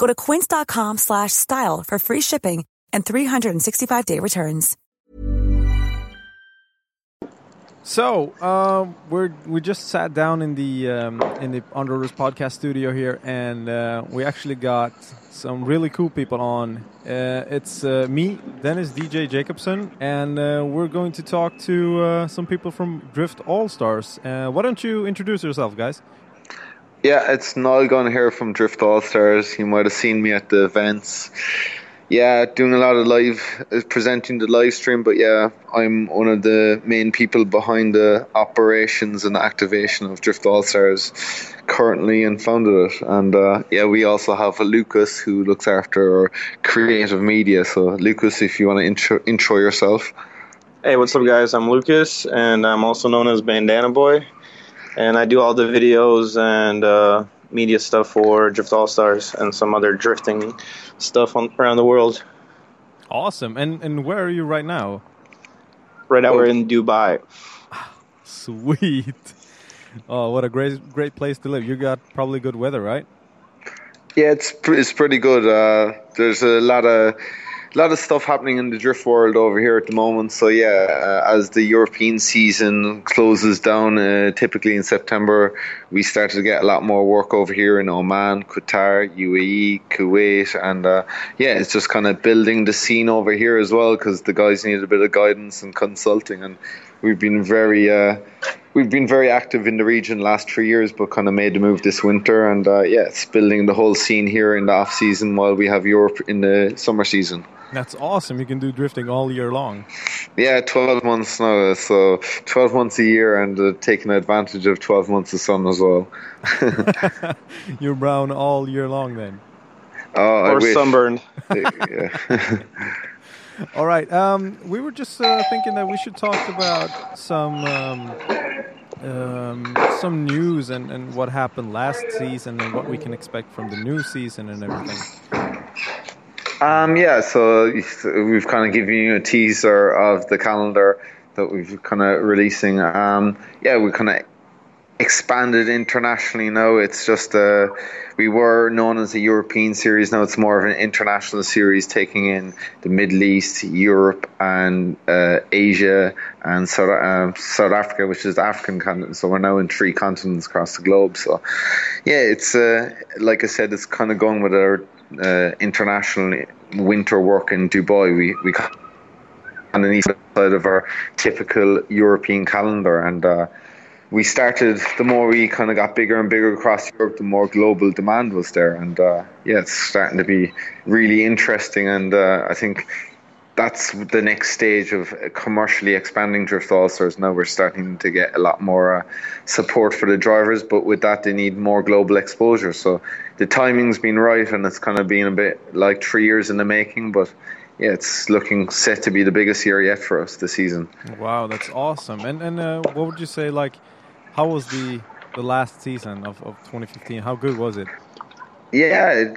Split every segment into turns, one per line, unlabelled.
Go to quince.com slash style for free shipping and 365-day returns.
So um, we're we just sat down in the um, in the Underoos podcast studio here, and uh, we actually got some really cool people on. Uh, it's uh, me, Dennis DJ Jacobson, and uh, we're going to talk to uh, some people from Drift All Stars. Uh, why don't you introduce yourself, guys?
Yeah, it's Noel Gunn here from Drift All Stars. You might have seen me at the events. Yeah, doing a lot of live, uh, presenting the live stream, but yeah, I'm one of the main people behind the operations and activation of Drift All Stars currently and founded it. And uh, yeah, we also have a Lucas who looks after creative media. So, Lucas, if you want to intro, intro yourself.
Hey, what's up, guys? I'm Lucas, and I'm also known as Bandana Boy, and I do all the videos and uh, media stuff for Drift All Stars and some other drifting stuff on, around the world.
Awesome. And and where are you right now?
Right now, we're in Dubai.
Sweet. Oh, what a great great place to live. You got probably good weather, right?
Yeah, it's pr- it's pretty good. Uh, there's a lot of a lot of stuff happening in the drift world over here at the moment. So yeah, uh, as the European season closes down, uh, typically in September, we started to get a lot more work over here in Oman, Qatar, UAE, Kuwait, and uh, yeah, it's just kind of building the scene over here as well because the guys need a bit of guidance and consulting, and we've been very. We've been very active in the region last three years, but kind of made the move this winter, and uh, yeah, it's building the whole scene here in the off season while we have Europe in the summer season.
That's awesome. You can do drifting all year long.
Yeah, 12 months now. So 12 months a year and uh, taking advantage of 12 months of sun as well.
You're brown all year long then.
Oh, I
Or
wish.
sunburned.
yeah.
All right. Um, we were just uh, thinking that we should talk about some um, um, some news and, and what happened last season and what we can expect from the new season and everything.
Um, yeah, so we've kind of given you a teaser of the calendar that we've kind of releasing. Um, yeah, we kind of expanded internationally now. It's just uh, we were known as a European series. Now it's more of an international series, taking in the Middle East, Europe, and uh, Asia and South, uh, South Africa, which is the African continent. So we're now in three continents across the globe. So yeah, it's uh, like I said, it's kind of going with our uh, international winter work in Dubai. We we on the east side of our typical European calendar. And uh, we started, the more we kind of got bigger and bigger across Europe, the more global demand was there. And uh, yeah, it's starting to be really interesting. And uh, I think that's the next stage of commercially expanding Drift Stars. Now we're starting to get a lot more uh, support for the drivers, but with that, they need more global exposure. So the timing's been right, and it's kind of been a bit like three years in the making, but yeah, it's looking set to be the biggest year yet for us this season.
Wow, that's awesome. And and uh, what would you say? Like, how was the the last season of, of 2015? How good was it?
Yeah, it,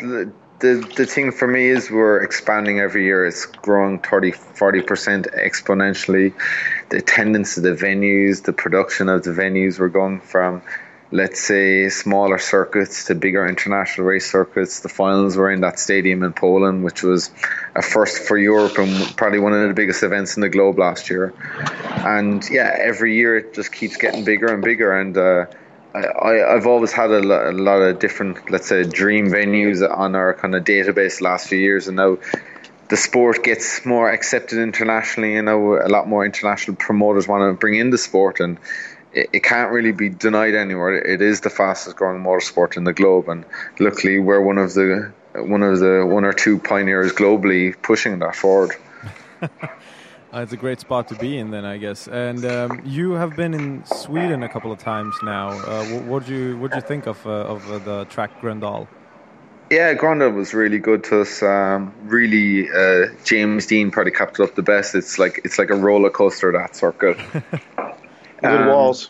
the the thing for me is we're expanding every year. It's growing 30 40 percent exponentially. The attendance of the venues, the production of the venues, we're going from let's say smaller circuits to bigger international race circuits. The finals were in that stadium in Poland, which was a first for Europe and probably one of the biggest events in the globe last year. And yeah, every year it just keeps getting bigger and bigger. And uh, I, I've always had a, a lot of different, let's say, dream venues on our kind of database last few years, and now the sport gets more accepted internationally. You know, a lot more international promoters want to bring in the sport, and it, it can't really be denied anymore. It is the fastest growing motorsport in the globe, and luckily we're one of the one of the one or two pioneers globally pushing that forward.
Uh, it's a great spot to be in, then I guess. And um, you have been in Sweden a couple of times now. Uh, what do you what do you think of uh, of uh, the track Gröndal?
Yeah, Gröndal was really good to us. Um, really, uh, James Dean probably kept it up the best. It's like it's like a roller coaster that circuit.
good um, walls.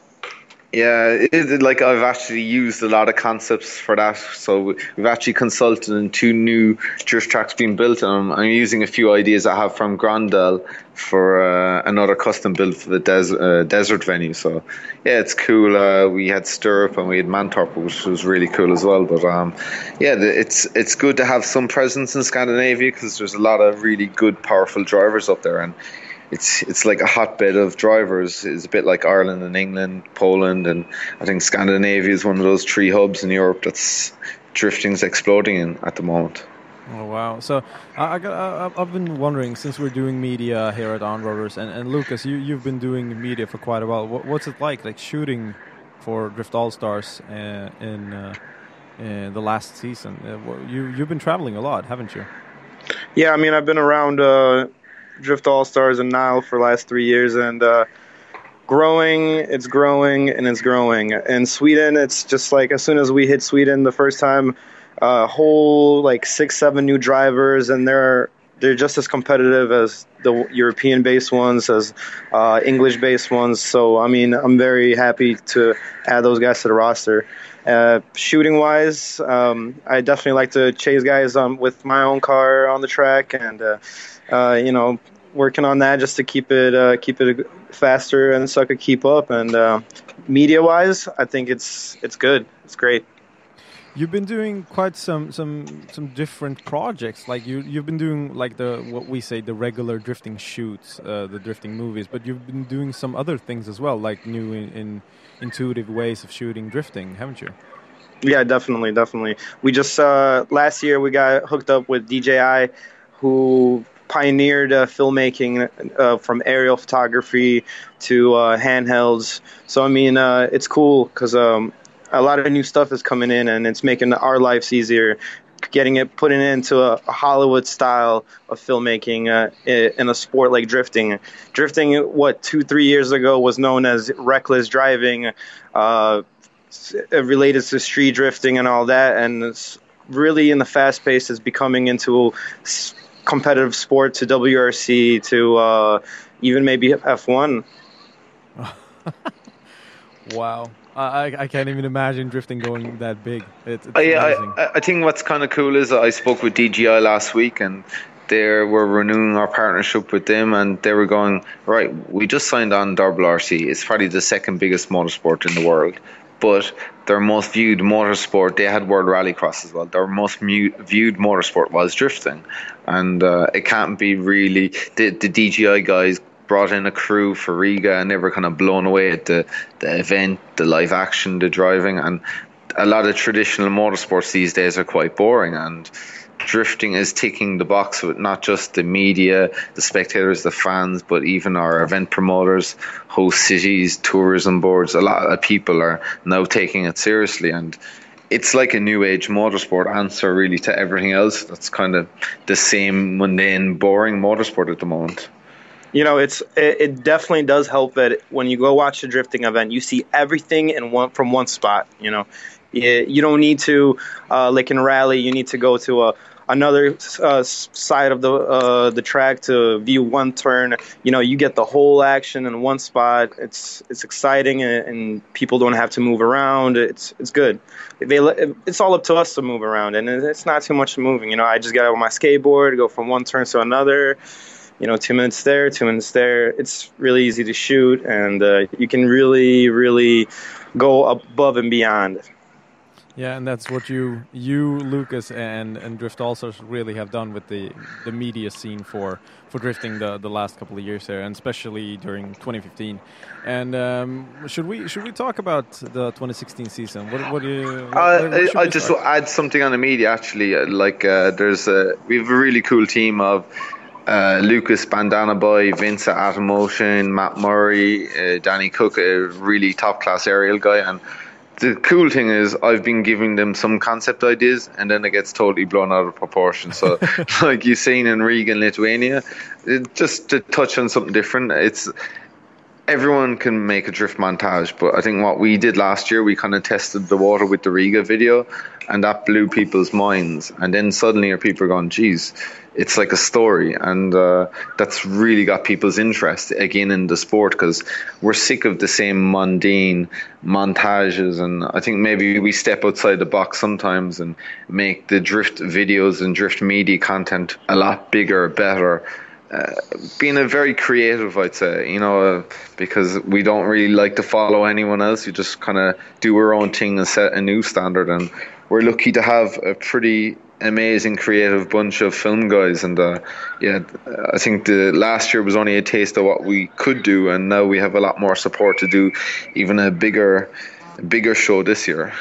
Yeah, it, like I've actually used a lot of concepts for that. So we've actually consulted in two new drift tracks being built, and I'm, using a few ideas I have from Gröndal for uh, another custom build for the des- uh, desert venue. So yeah, it's cool. Uh, we had Sturup and we had Mantorp, which was really cool as well. But um, yeah, it's it's good to have some presence in Scandinavia because there's a lot of really good, powerful drivers up there, and it's it's like a hotbed of drivers. It's a bit like Ireland and England, Poland, and I think Scandinavia is one of those three hubs in Europe that's drifting's exploding in at the moment.
Oh wow! So I, I, have been wondering since we're doing media here at On Rollers, and, and Lucas, you you've been doing media for quite a while. What, what's it like, like shooting for Drift All Stars uh, in uh, in the last season? Uh, you you've been traveling a lot, haven't you?
Yeah, I mean I've been around uh, Drift All Stars and Nile for the last three years, and uh, growing. It's growing and it's growing. In Sweden, it's just like as soon as we hit Sweden the first time, a uh, whole like six, seven new drivers, and they're they're just as competitive as the European-based ones, as uh, English-based ones. So I mean, I'm very happy to add those guys to the roster. Uh, shooting wise, um, I definitely like to chase guys um, with my own car on the track, and uh, uh, you know, working on that just to keep it uh, keep it faster and so I could keep up. And uh, media wise, I think it's it's good. It's great.
You've been doing quite some some some different projects. Like you you've been doing like the what we say the regular drifting shoots, uh, the drifting movies. But you've been doing some other things as well, like new in, in intuitive ways of shooting drifting, haven't you?
Yeah, definitely, definitely. We just uh, last year we got hooked up with DJI, who pioneered uh, filmmaking uh, from aerial photography to uh, handhelds. So I mean, uh, it's cool because um, a lot of new stuff is coming in, and it's making our lives easier. Getting it, putting it into a, Hollywood style of filmmaking uh, in a sport like drifting. Drifting, what two, three years ago was known as reckless driving, uh, related to street drifting and all that, and it's really in the fast pace is becoming into a competitive sport to WRC to uh, even maybe F1.
wow. I, I can't even imagine drifting going that big. It, it's
I, I, I, think what's kind of cool is I spoke with DJI last week and they were renewing our partnership with them and they were going, right, we just signed on WRC. It's probably the second biggest motorsport in the world but their most viewed motorsport, they had World Rallycross as well. Their most mu- viewed motorsport was drifting, and uh, it can't be really the, the DJI guys brought in a crew for Riga and they were kind of blown away at the, the event, the live action, the driving, and a lot of traditional motorsports these days are quite boring and drifting is ticking the box with not just the media, the spectators, the fans, but even our event promoters, host cities, tourism boards. A lot of people are now taking it seriously, and it's like a new age motorsport answer really to everything else. That's kind of the same mundane, boring motorsport at the moment.
You know, it's it, it definitely does help that when you go watch a drifting event, you see everything in one from one spot. You know, you, you don't need to uh, like in rally, you need to go to a another uh, side of the uh, the track to view one turn. You know, you get the whole action in one spot. It's it's exciting, and, and people don't have to move around. It's it's good. They, it's all up to us to move around, and it's not too much moving. You know, I just get out on my skateboard, go from one turn to another. You know, two minutes there, two minutes there. It's really easy to shoot, and uh, you can really, really go above and beyond.
Yeah, and that's what you, you, Lucas, and and Drift also really have done with the the media scene for for drifting the the last couple of years here, and especially during 2015. And um, should we should we talk about the 2016 season? What, what do you? What,
uh, I just start? add something on the media. Actually, uh, like uh, there's a we have a really cool team of. Uh, Lucas Bandana Boy, Vince at Atom Motion, Matt Murray, uh, Danny Cook, a really top class aerial guy, and the cool thing is I've been giving them some concept ideas and then it gets totally blown out of proportion. So like you've seen in Riga Lithuania, it, just to touch on something different, it's everyone can make a drift montage, but I think what we did last year, we kind of tested the water with the Riga video and that blew people's minds. And then suddenly our people are going, geez, it's like a story, and uh, that's really got people's interest again in the sport because we're sick of the same mundane montages, and I think maybe we step outside the box sometimes and make the drift videos and drift media content a lot bigger, better. Uh, being a very creative, I'd say, you know, uh, because we don't really like to follow anyone else. We just kind of do our own thing and set a new standard. And we're lucky to have a pretty amazing creative bunch of film guys and uh, yeah I think the last year was only a taste of what we could do and now we have a lot more support to do even a bigger bigger show this year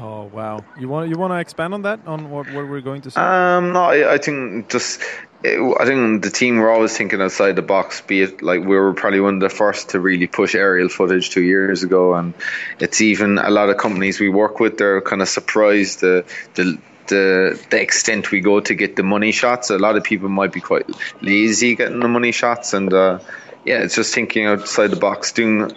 Oh wow! You want you want to expand on that on what, what we're going to see?
Um, no, I, I think just I think the team were always thinking outside the box. Be it like we were probably one of the first to really push aerial footage two years ago, and it's even a lot of companies we work with. They're kind of surprised the the the the extent we go to get the money shots. A lot of people might be quite lazy getting the money shots, and uh, yeah, it's just thinking outside the box, doing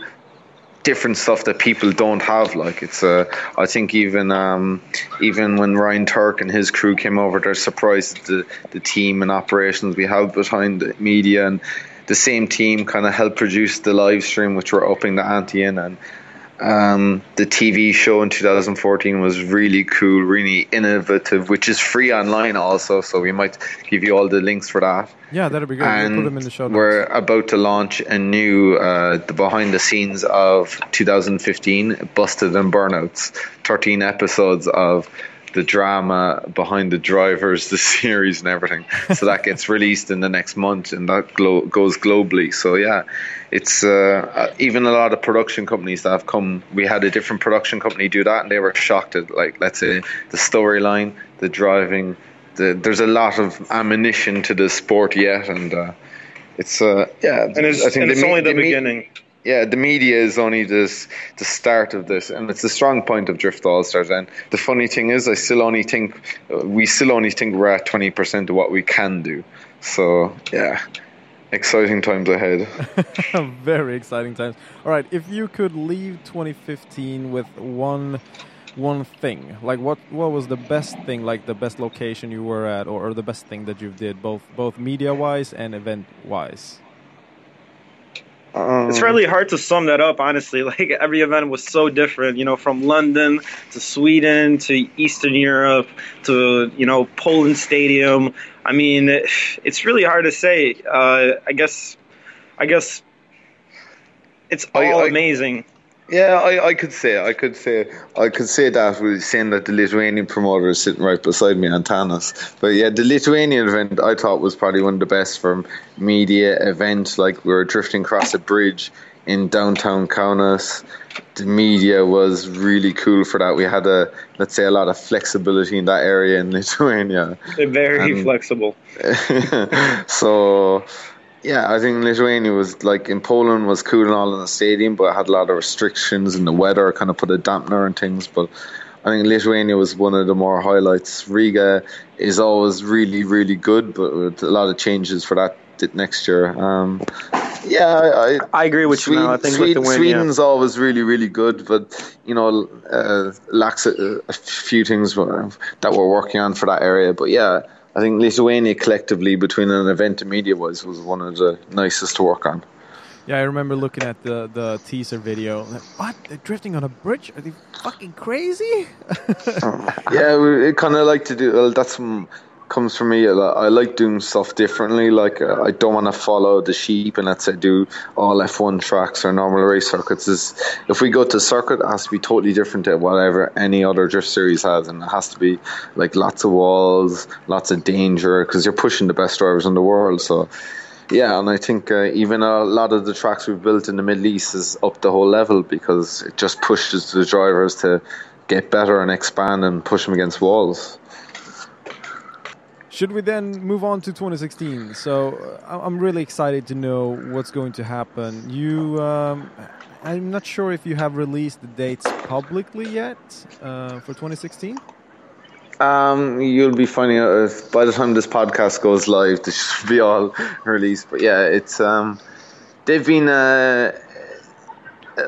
different stuff that people don't have. Like it's, uh, I think even um, even when Ryan Tuerck and his crew came over, they're surprised at the the team and operations we have behind the media and. The same team kind of helped produce the live stream, which we're upping the ante in, and um, the TV show in 2014 was really cool, really innovative, which is free online also. So we might give you all the links for that.
Yeah, that'd be good. And we'll put them in the show
notes. We're about to launch a new uh, the behind the scenes of 2015, Busted and Burnouts, 13 episodes of the drama behind the drivers, the series, and everything. So that gets released in the next month, and that glo- goes globally. So yeah, it's uh, uh, even a lot of production companies that have come. We had a different production company do that, and they were shocked at like let's say the storyline, the driving. The, there's a lot of ammunition to the sport yet, and uh, it's uh, yeah.
And it's, I think and it's only the beginning
yeah, the media is only this the start of this, and it's a strong point of Drift All Stars. And the funny thing is, I still only think we still only think we're at twenty percent of what we can do. So yeah, exciting times ahead.
Very exciting times. All right, if you could leave 2015 with one one thing, like what what was the best thing, like the best location you were at, or, or the best thing that you did, both both media wise and event wise.
Um, it's really hard to sum that up, honestly. Like every event was so different, you know, from London to Sweden to Eastern Europe to you know Poland Stadium. I mean, it's really hard to say. Uh, I guess, I guess, it's all I, I, amazing.
Yeah, I, I could say I could say I could say that with saying that the Lithuanian promoter is sitting right beside me, on Antanas. But yeah, the Lithuanian event I thought was probably one of the best from media event. Like we were drifting across a bridge in downtown Kaunas. The media was really cool for that. We had a let's say a lot of flexibility in that area in Lithuania.
They're very and, flexible.
so yeah, I think Lithuania was like in Poland was cool and all in the stadium, but had a lot of restrictions and the weather kind of put a dampener and things. But I think Lithuania was one of the more highlights. Riga is always really, really good, but with a lot of changes for that next year. Um, yeah, I,
I, agree with Sweden, you. Now. I think Sweden,
Sweden's always really, really good, but you know, uh, lacks a, a few things that we're working on for that area. But yeah, I think Lithuania collectively, between an event and media wise, was one of the nicest to work on.
Yeah, I remember looking at the, the teaser video. Like, what? They're drifting on a bridge? Are they fucking crazy?
yeah, we kind of like to do. Well, that's comes from me. I like doing stuff differently. Like uh, I don't want to follow the sheep and let's say do all F1 tracks or normal race circuits. Is if we go to circuit, it has to be totally different to whatever any other drift series has, and it has to be like lots of walls, lots of danger because you're pushing the best drivers in the world. So. Yeah, and I think uh, even a lot of the tracks we've built in the Middle East is up the whole level because it just pushes the drivers to get better and expand and push them against walls.
Should we then move on to 2016? So uh, I'm really excited to know what's going to happen. You, um, I'm not sure if you have released the dates publicly yet uh, for 2016.
Um, you'll be finding out if, by the time this podcast goes live. This should be all released. But yeah, it's um, they've been uh,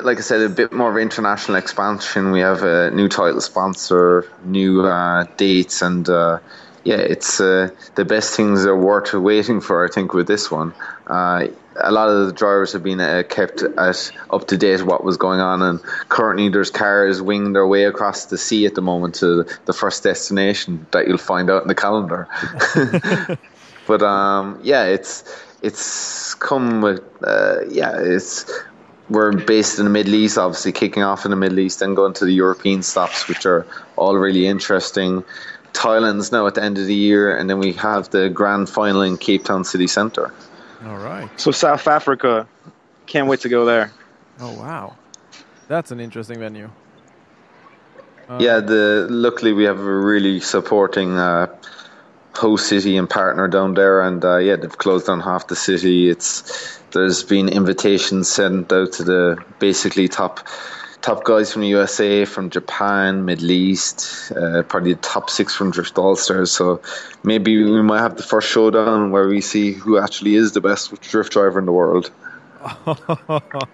like I said, a bit more of international expansion. We have a new title sponsor, new uh, dates, and uh, yeah, it's uh, the best things are worth waiting for. I think with this one, uh, a lot of the drivers have been uh, kept at up to date what was going on, and currently there's cars winging their way across the sea at the moment to the first destination that you'll find out in the calendar. but um, yeah, it's it's come with uh, yeah, it's we're based in the Middle East, obviously kicking off in the Middle East, and going to the European stops, which are all really interesting. Thailand's now at the end of the year, and then we have the grand final in Cape Town City Centre.
All right.
So South Africa, can't wait to go there.
Oh wow, that's an interesting venue.
Um, yeah, the luckily we have a really supporting uh, host city and partner down there, and uh, yeah, they've closed down half the city. It's there's been invitations sent out to the basically top top guys from the USA, from Japan, Middle East, uh, probably the top six from Drift All Stars. So maybe we might have the first showdown where we see who actually is the best drift driver in the world.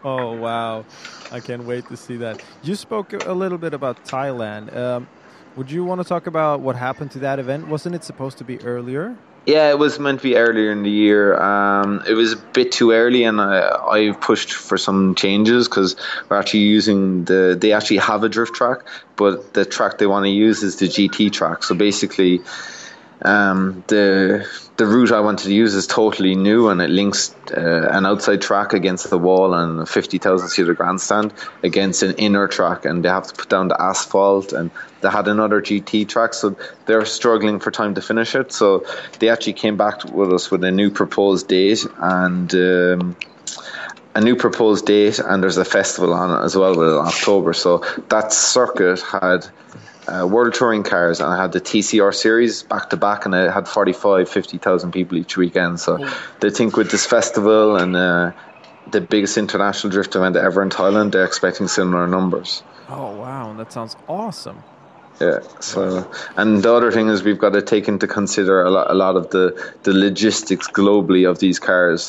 Oh wow! I can't wait to see that. You spoke a little bit about Thailand. Um, would you want to talk about what happened to that event? Wasn't it supposed to be earlier?
Yeah, it was meant to be earlier in the year. Um, it was a bit too early, and I, I pushed for some changes because we're actually using the. They actually have a drift track, but the track they want to use is the GT track. So basically, um, the the route I wanted to use is totally new and it links uh, an outside track against the wall and a 50,000 seater grandstand against an inner track and they have to put down the asphalt and they had another GT track. So they're struggling for time to finish it. So they actually came back with us with a new proposed date and um, a new proposed date and there's a festival on it as well with October. So that circuit had uh, World Touring cars, and I had the TCR series back to back, and I had 45, 50,000 people each weekend. So oh. they think with this festival and uh, the biggest international drift event ever in Thailand, they're expecting similar numbers.
Oh wow, that sounds awesome.
Yeah. So, and the other thing is we've got to take into consider a lot, a lot of the the logistics globally of these cars.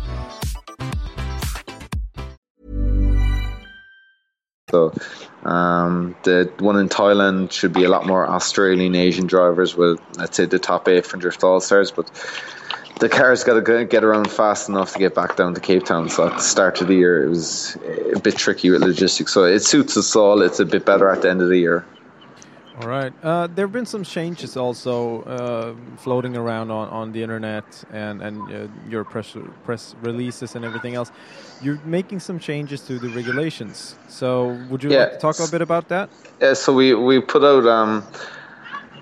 So um, the one in Thailand should be a lot more Australian Asian drivers with let's say the top eight from Drift All Stars, but the car's got to get around fast enough to get back down to Cape Town. So at the start of the year, it was a bit tricky with logistics. So it suits us all. It's a bit better at the end of the year.
All right. Uh, there have been some changes also uh, floating around on, on the internet and and uh, your press press releases and everything else. You're making some changes to the regulations. So would you
Yeah.
like to talk a bit about that?
Yeah, so we, we put out um,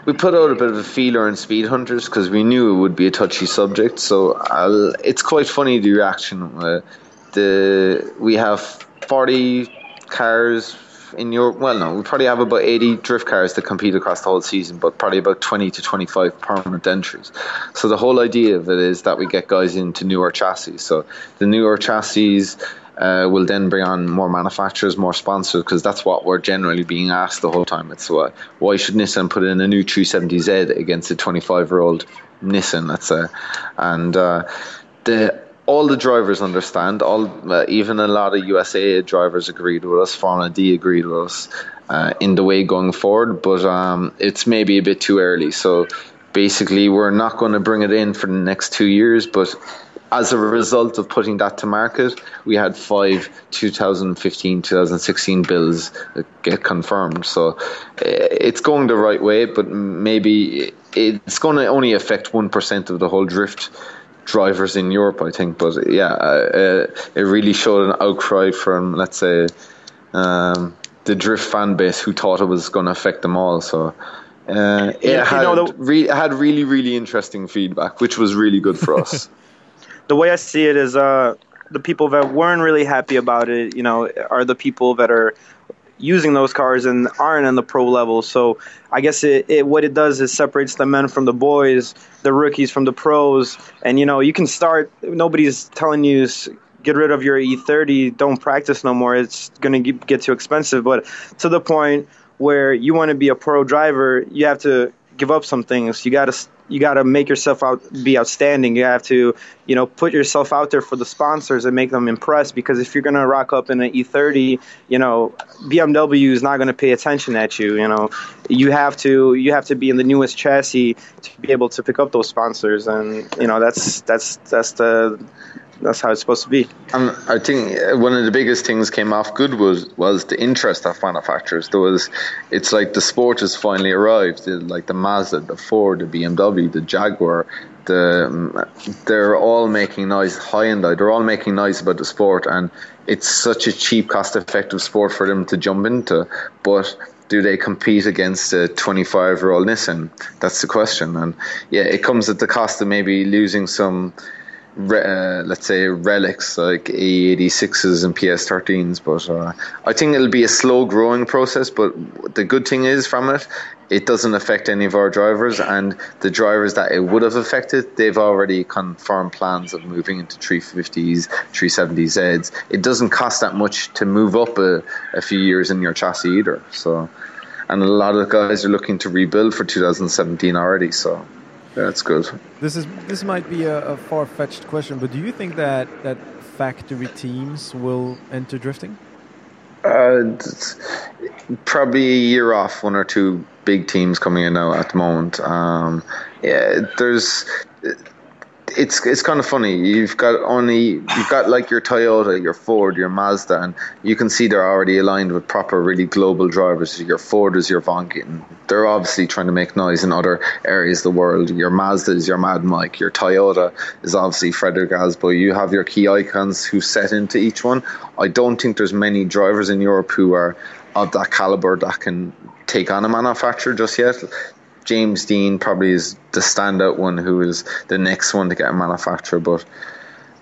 we put out a bit of a feeler in Speed Hunters because we knew it would be a touchy subject. So I'll, it's quite funny the reaction. Uh, the we have forty cars in your well, no, we probably have about eighty drift cars that compete across the whole season, but probably about twenty to twenty five permanent entries. So the whole idea of it is that we get guys into newer chassis. So the newer chassis uh, will then bring on more manufacturers, more sponsors, because that's what we're generally being asked the whole time. It's why why should Nissan put in a new 370Z against a 25 year old Nissan? Let's say, and uh, the all the drivers understand. All uh, even a lot of USA drivers agreed with us. Formula D agreed with us uh, in the way going forward, but um, it's maybe a bit too early. So basically, we're not going to bring it in for the next two years, but as a result of putting that to market, we had five 2015 2016 bills get confirmed. So eh, it's going the right way, but maybe it's going to only affect 1% of the whole drift drivers in Europe, I think. But yeah, uh, it really showed an outcry from, let's say, um, the drift fan base who thought it was going to affect them all. So. Uh, it
Yeah, you
had,
know, the-
re- had really, really interesting feedback, which was really good for us.
the way I see it is uh, the people that weren't really happy about it, you know, are the people that are using those cars and aren't in the pro level. So I guess it, it what it does is separates the men from the boys, the rookies from the pros, and you know you can start. Nobody's telling you get rid of your E30, don't practice no more. It's going to get too expensive. But to the point where you want to be a pro driver, you have to give up some things. You got to you got to make yourself out be outstanding. You have to you know put yourself out there for the sponsors and make them impressed. Because if you're to rock up in an E30, you know BMW is not to pay attention at you. You know you have to you have to be in the newest chassis to be able to pick up those sponsors, and you know that's that's that's the that's how it's supposed to be.
And I think uh, one of the biggest things came off good was was the interest of manufacturers. There was, it's like the sport has finally arrived. Like the Mazda, the Ford, the BMW, the Jaguar, the um, they're all making noise. Hyundai, they're all making noise about the sport, and it's such a cheap, cost-effective sport for them to jump into. But do they compete against a 25 year old Nissan? That's the question. And yeah, it comes at the cost of maybe losing some re- uh, let's say relics like AE86s and PS13s. But uh, I think it'll be a slow growing process. But the good thing is from it, it doesn't affect any of our drivers, and the drivers that it would have affected, they've already confirmed plans of moving into 350s, 370zs. It doesn't cost that much to move up a, a few years in your chassis either. So, and a lot of guys are looking to rebuild for 2017 already. So. That's good.
This is this might be a, a far fetched question, but do you think that that factory teams will enter drifting?
Uh, probably a year off. One or two big teams coming in now at the moment. Um, yeah, there's. It's it's kind of funny. You've got only you've got like your Toyota, your Ford, your Mazda, and you can see they're already aligned with proper, really global drivers. Your Ford is your Vaughn Gittin. They're obviously trying to make noise in other areas of the world. Your Mazda is your Mad Mike. Your Toyota is obviously Fredric Aasbø. You have your key icons who set into each one. I don't think there's many drivers in Europe who are of that caliber that can take on a manufacturer just yet. James Dean probably is the standout one who is the next one to get a manufacturer, but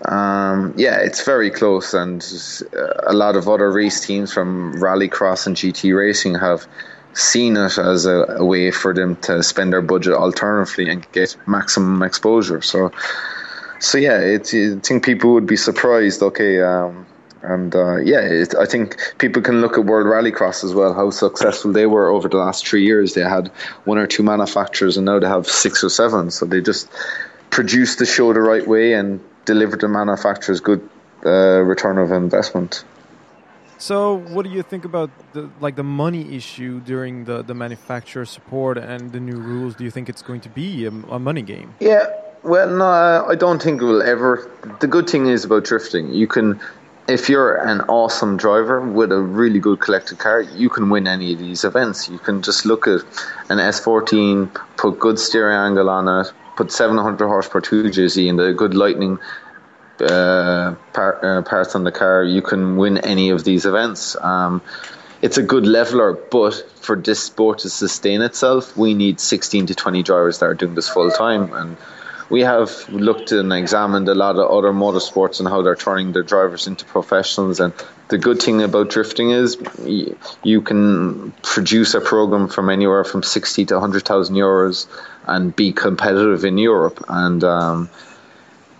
um, yeah, it's very close, and uh, a lot of other race teams from Rallycross and GT Racing have seen it as a, a, way for them to spend their budget alternatively and get maximum exposure. So, so yeah, it, I think people would be surprised. Okay, um, and uh, yeah, it, I think people can look at World Rallycross as well, how successful they were over the last three years. They had one or two manufacturers, and now they have six or seven. So they just produced the show the right way and delivered the manufacturers good uh, return of investment.
So, what do you think about the like the money issue during the the manufacturer support and the new rules? Do you think it's going to be a, a money game?
Yeah, well, no, I don't think it will ever. The good thing is about drifting, you can if you're an awesome driver with a really good collected car, you can win any of these events. You can just look at an S14, put good steering angle on it, put 700 horsepower 2JZ and the good lightning uh, part, uh, parts on the car. You can win any of these events. Um, it's a good leveler, but for this sport to sustain itself, we need 16 to 20 drivers that are doing this full time. And we have looked and examined a lot of other motorsports and how they're turning their drivers into professionals. And the good thing about drifting is you can produce a program from anywhere from 60 to 100,000 euros and be competitive in Europe. And um,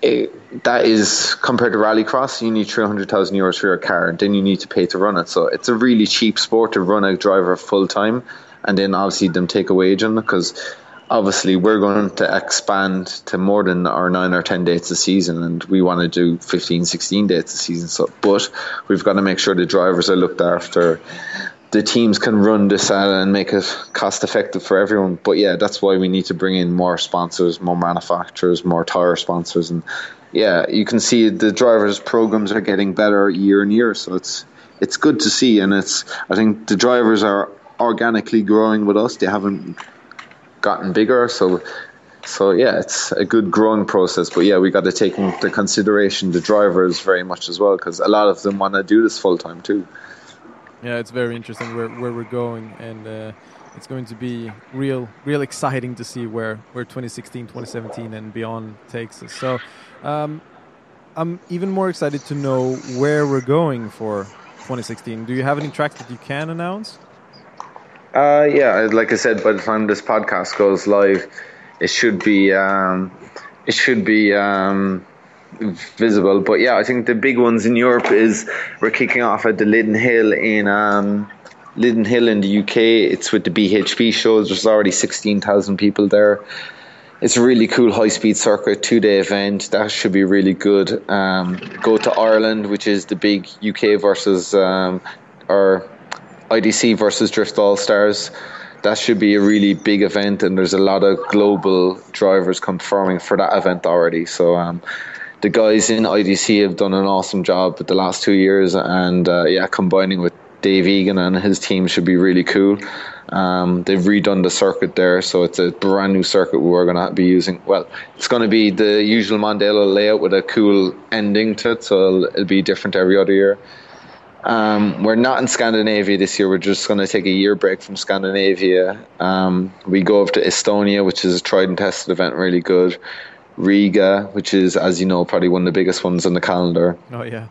it, that is compared to rallycross, you need 300,000 euros for your car, and then you need to pay to run it. So it's a really cheap sport to run a driver full time, and then obviously them take a wage on it because obviously we're going to expand to more than our nine or 10 dates a season and we want to do 15, 16 dates a season. So, but we've got to make sure the drivers are looked after. The teams can run this out and make it cost effective for everyone. But yeah, that's why we need to bring in more sponsors, more manufacturers, more tire sponsors. And yeah, you can see the drivers' programs are getting better year and year. So it's, it's good to see. And it's, I think the drivers are organically growing with us. They haven't gotten bigger. So so yeah, it's a good growing process. But yeah, we got to take into consideration the drivers very much as well because a lot of them want to do this full time too.
Yeah, it's very interesting where where we're going, and uh, it's going to be real real exciting to see where where 2016, 2017, and beyond takes us. So. Um, I'm even more excited to know where we're going for 2016. Do you have any tracks that you can announce?
Uh, yeah, like I said, by the time this podcast goes live, it should be um, it should be um, visible. But yeah, I think the big ones in Europe is we're kicking off at the Lydden Hill in um, Lydden Hill in the UK. It's with the BHP shows. There's already sixteen thousand people there. It's a really cool high speed circuit, two day event. That should be really good. Um, go to Ireland, which is the big UK versus um, or IDC versus Drift All Stars. That should be a really big event, and there's a lot of global drivers confirming for that event already. So um, the guys in IDC have done an awesome job with the last two years, and uh, yeah, combining with Dave Egan and his team should be really cool. Um, they've redone the circuit there, so it's a brand new circuit we're going to be using. Well, it's going to be the usual Mondello layout with a cool ending to it, so it'll, it'll be different every other year. Um, we're not in Scandinavia this year. We're just going to take a year break from Scandinavia. Um, we go over to Estonia, which is a tried and tested event, really good. Riga, which is, as you know, probably one of the biggest ones on the calendar.
Oh yeah.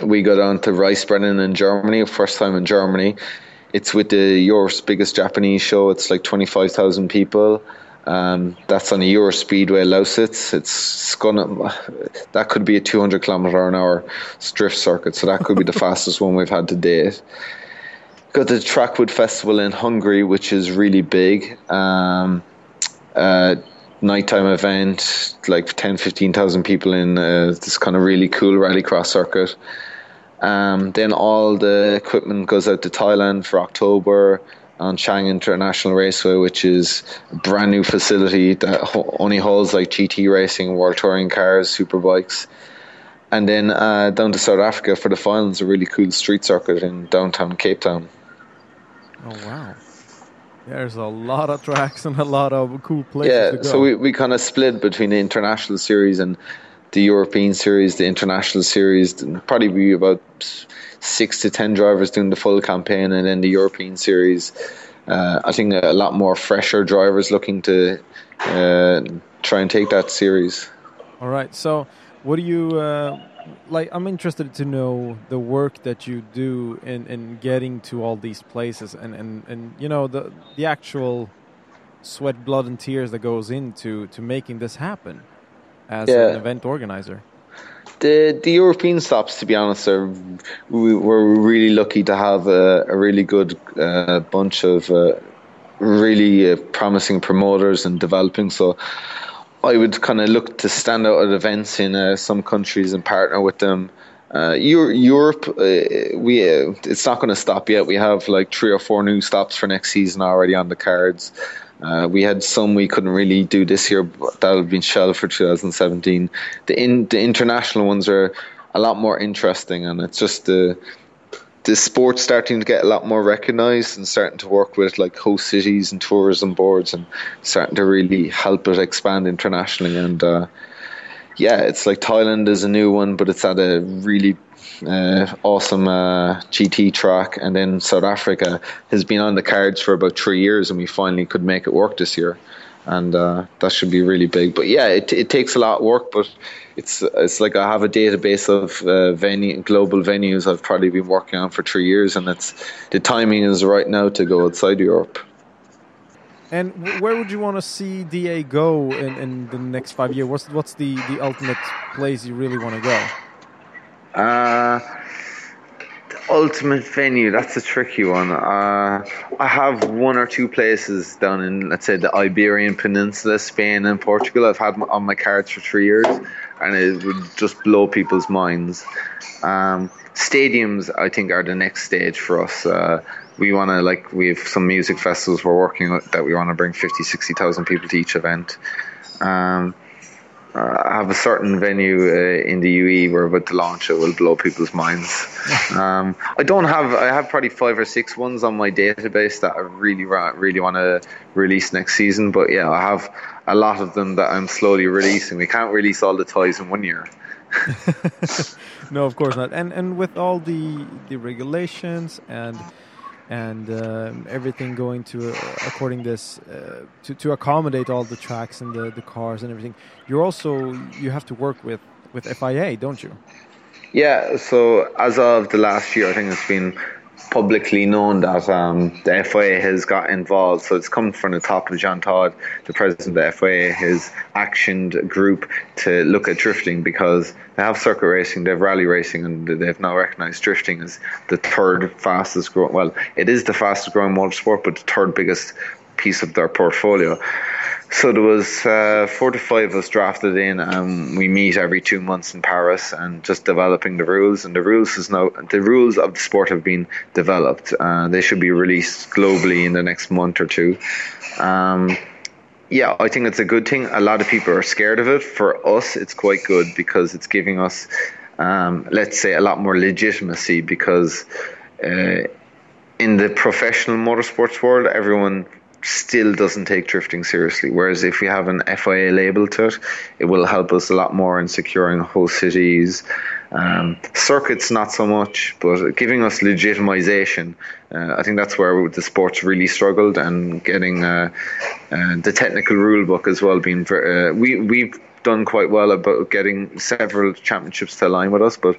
We go down to Reisbrennen in Germany, first time in Germany. It's with the Europe's biggest Japanese show. It's like twenty five thousand people. Um, that's on the Euro Speedway Lausitz. It's gonna that could be a 200 kilometer an hour drift circuit, so that could be the fastest one we've had to date. Got the Trackwood Festival in Hungary, which is really big. Um, uh, nighttime event, like 10, 15,000 people in uh, this kind of really cool rallycross circuit. Um, then all the equipment goes out to Thailand for October on Chang International Raceway, which is a brand new facility that only holds like GT racing, world touring cars, superbikes. And then uh, down to South Africa for the finals, a really cool street circuit in downtown Cape Town.
Oh wow! There's a lot of tracks and a lot of cool places.
Yeah, so we, we kind of split between the international series and the European series, the international series. Probably be about six to ten drivers doing the full campaign, and then the European Series. Uh, I think a lot more fresher drivers looking to uh, try and take that series.
All right. So, what do you uh, like? I'm interested to know the work that you do in, in getting to all these places, and, and, and you know the the actual sweat, blood, and tears that goes into to making this happen as
Yeah.
an event organizer.
The the European stops, to be honest, are we were really lucky to have a, a really good uh, bunch of uh, really uh, promising promoters and developing. So I would kind of look to stand out at events in uh, some countries and partner with them. Uh, Europe, uh, we it's not going to stop yet. We have like three or four new stops for next season already on the cards. Uh, we had some we couldn't really do this year, but that have been for 2017. The in the international ones are a lot more interesting, and it's just the the sport's starting to get a lot more recognised and starting to work with like host cities and tourism boards and starting to really help it expand internationally. And uh, yeah, it's like Thailand is a new one, but it's at a really uh, awesome uh, GT track. And then South Africa has been on the cards for about three years, and we finally could make it work this year. And uh, that should be really big. But yeah, it, it takes a lot of work, but it's it's like I have a database of uh, venue, global venues I've probably been working on for three years, and it's the timing is right now to go outside Europe.
And where would you want to see DA go in, in the next five years? What's what's the, the ultimate place you really want to go?
Uh, the ultimate venue, that's a tricky one. Uh, I have one or two places down in, let's say, the Iberian Peninsula, Spain and Portugal. I've had on my cards for three years, and it would just blow people's minds. Um, stadiums, I think, are the next stage for us. Uh, we want to, like, we have some music festivals we're working with that we want to bring 50, 60,000 people to each event. Um, uh, I have a certain venue uh, in the UE where we're about to launch it will blow people's minds. um, I don't have I have probably five or six ones on my database that I really really want to release next season. But yeah, I have a lot of them that I'm slowly releasing. We can't release all the toys in one year.
No, of course not. And and with all the the regulations and and um, everything going to uh, according this uh, to to accommodate all the tracks and the, the cars and everything, you're also you have to work with with FIA, don't you?
Yeah, so as of the last year, I think it's been publicly known that um, the FIA has got involved. So it's come from the top of Jean Todt, the president of the FIA, has actioned a group to look at drifting because they have circuit racing, they have rally racing, and they've now recognised drifting as the third fastest growing. Well, it is the fastest growing motorsport, but the third biggest piece of their portfolio. So there was uh, four to five of us drafted in, and we meet every two months in Paris and just developing the rules. And the rules is now the rules of the sport have been developed. Uh, they should be released globally in the next month or two. Um, yeah, I think it's a good thing. A lot of people are scared of it. For us, it's quite good because it's giving us, um, let's say, a lot more legitimacy. Because uh, in the professional motorsports world, everyone still doesn't take drifting seriously. Whereas if we have an FIA label to it, it will help us a lot more in securing host cities. Um, circuits, not so much, but giving us legitimization. Uh, I think that's where the sports really struggled, and getting uh, uh, the technical rule book as well. Being uh, we we've done quite well about getting several championships to align with us, but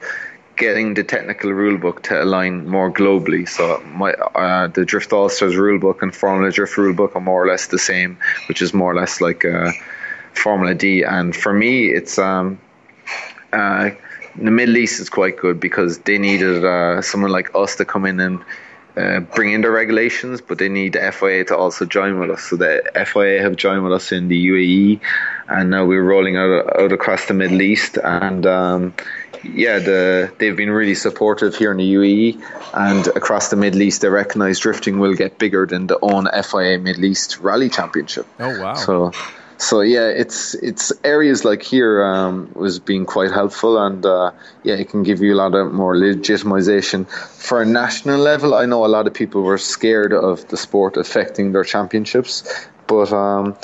getting the technical rule book to align more globally. So my uh, the Drift All Stars rule book and Formula Drift rule book are more or less the same, which is more or less like uh, Formula D. And for me, it's um, uh, the Middle East is quite good because they needed uh, someone like us to come in and. Uh, bring in the regulations, but they need the FIA to also join with us. So the FIA have joined with us in the UAE, and now we're rolling out, out across the Middle East. And um, yeah, the, they've been really supportive here in the UAE and across the Middle East. They recognise drifting will get bigger than the own FIA Middle East Rally Championship.
Oh wow!
So, so yeah, it's it's areas like here um, was being quite helpful, and uh, yeah, it can give you a lot of more legitimization for a national level. I know a lot of people were scared of the sport affecting their championships, but. Um,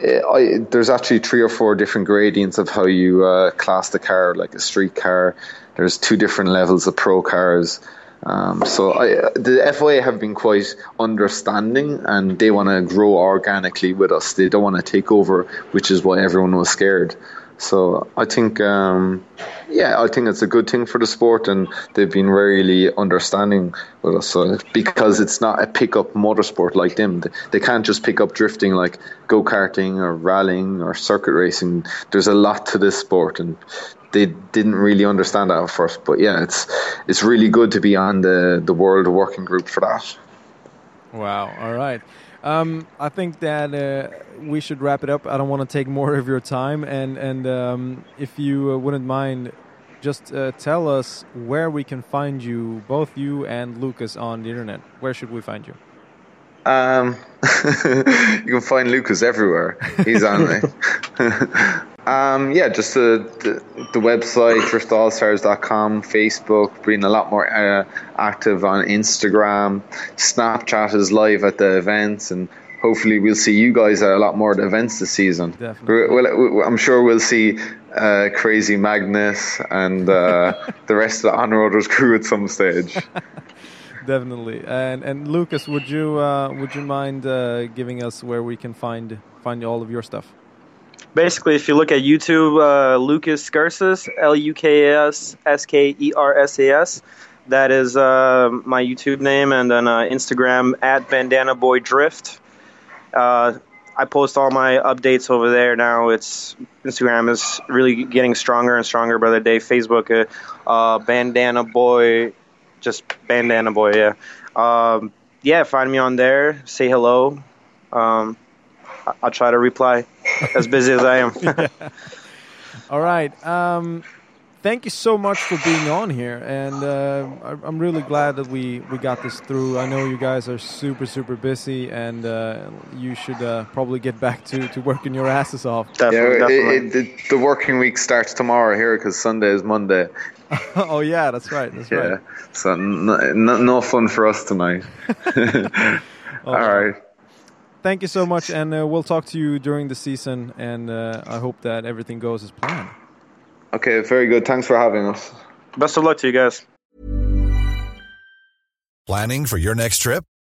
I, there's actually three or four different gradients of how you uh, class the car, like a street car. There's two different levels of pro cars. Um, so I, the FIA have been quite understanding, and they want to grow organically with us. They don't want to take over, which is why everyone was scared. So I think, um, yeah, I think it's a good thing for the sport, and they've been really understanding with us. So because it's not a pickup motorsport like them, they can't just pick up drifting like go karting or rallying or circuit racing. There's a lot to this sport, and they didn't really understand that at first. But yeah, it's it's really good to be on the the world working group for that.
Wow! All right. Um, I think that uh, we should wrap it up. I don't want to take more of your time, and and um, if you uh, wouldn't mind, just uh, tell us where we can find you, both you and Lucas, on the internet. Where should we find you?
Um, you can find Lucas everywhere. He's on there. um, yeah, just the, the, the website, driftallstars.com, Facebook, being a lot more uh, active on Instagram. Snapchat is live at the events, and hopefully we'll see you guys at a lot more events this season.
Definitely.
Well, I'm sure we'll see uh, Crazy Magnus and uh, the rest of the On Roaders crew at some stage.
Definitely. And and Lucas, would you uh, would you mind uh, giving us where we can find find all of your stuff?
Basically, if you look at YouTube, uh, Lucas Skersas, L U K S S K E R S A S, that is uh, my YouTube name, and then uh, Instagram at Bandana Boy Drift. Uh, I post all my updates over there now. It's Instagram is really getting stronger and stronger by the day. Facebook, Bandana Boy just Bandana Boy, yeah. Um, yeah, find me on there. Say hello. Um, I'll try to reply as busy as I am.
All right. Um, thank you so much for being on here, and uh, I'm really glad that we we got this through. I know you guys are super super busy, and uh, you should uh, probably get back to, to working your asses off.
Definitely,
yeah,
definitely.
it, it, the working week starts tomorrow here because Sunday is Monday.
oh yeah, that's right. That's
yeah.
right.
So no, no, no, fun for us tonight. All right.
Thank you so much, and uh, we'll talk to you during the season. And uh, I hope that everything goes as planned.
Okay, very good. Thanks for having us.
Best of luck to you guys.
Planning for your next trip?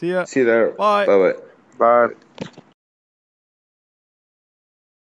See ya.
See you there.
Bye.
Bye-bye.
Bye.